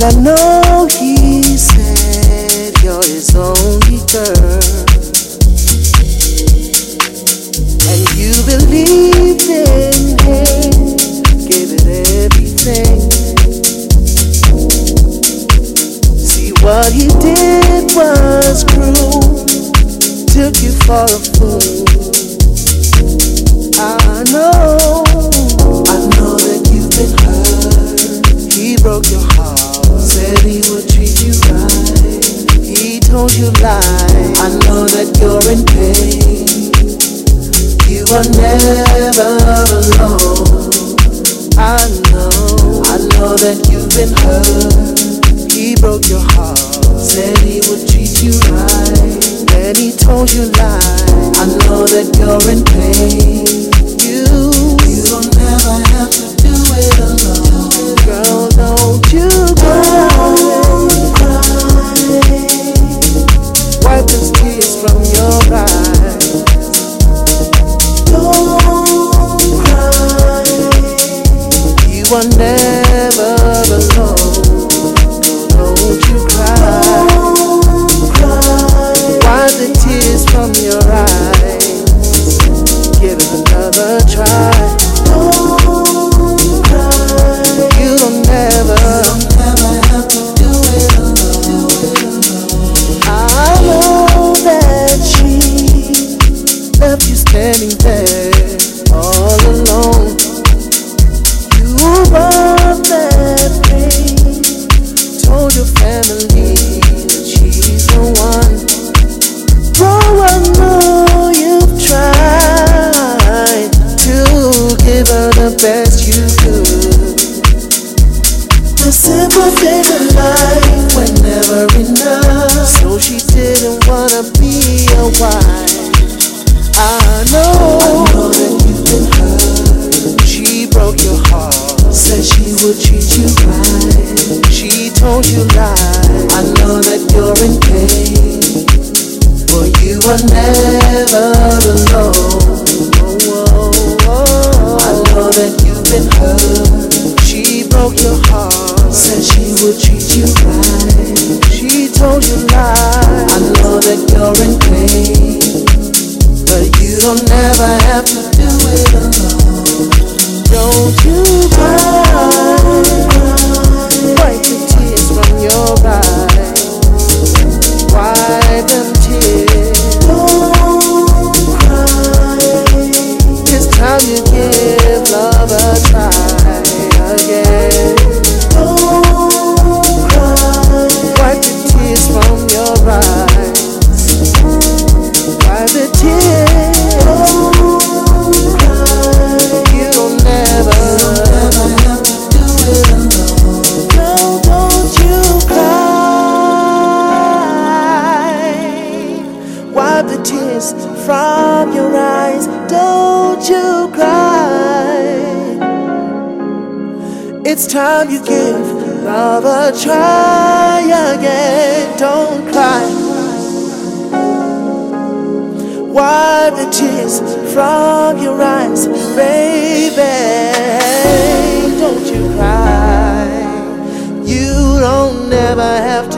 And I know he said you're his only girl. And you believed in him, gave it everything. See what he did was cruel, took you for a fool. I know, Told you lies. I know that you're in pain. You are never alone. I know, I know that you've been hurt. He broke your heart, said he would treat you right. Then he told you lies. I know that you're in pain. You, you don't ever have to do it alone. Girl, don't you cry. Those tears you don't never have to do it alone. Don't you. Time you give love a try again. Don't cry. Wipe the tears from your eyes, baby. Don't you cry. You don't never have to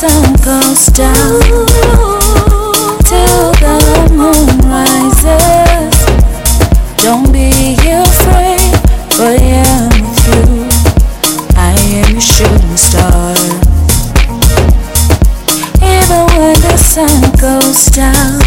sun goes down till the moon rises. Don't be afraid, for I am with you. I am your shooting star. Even when the sun goes down.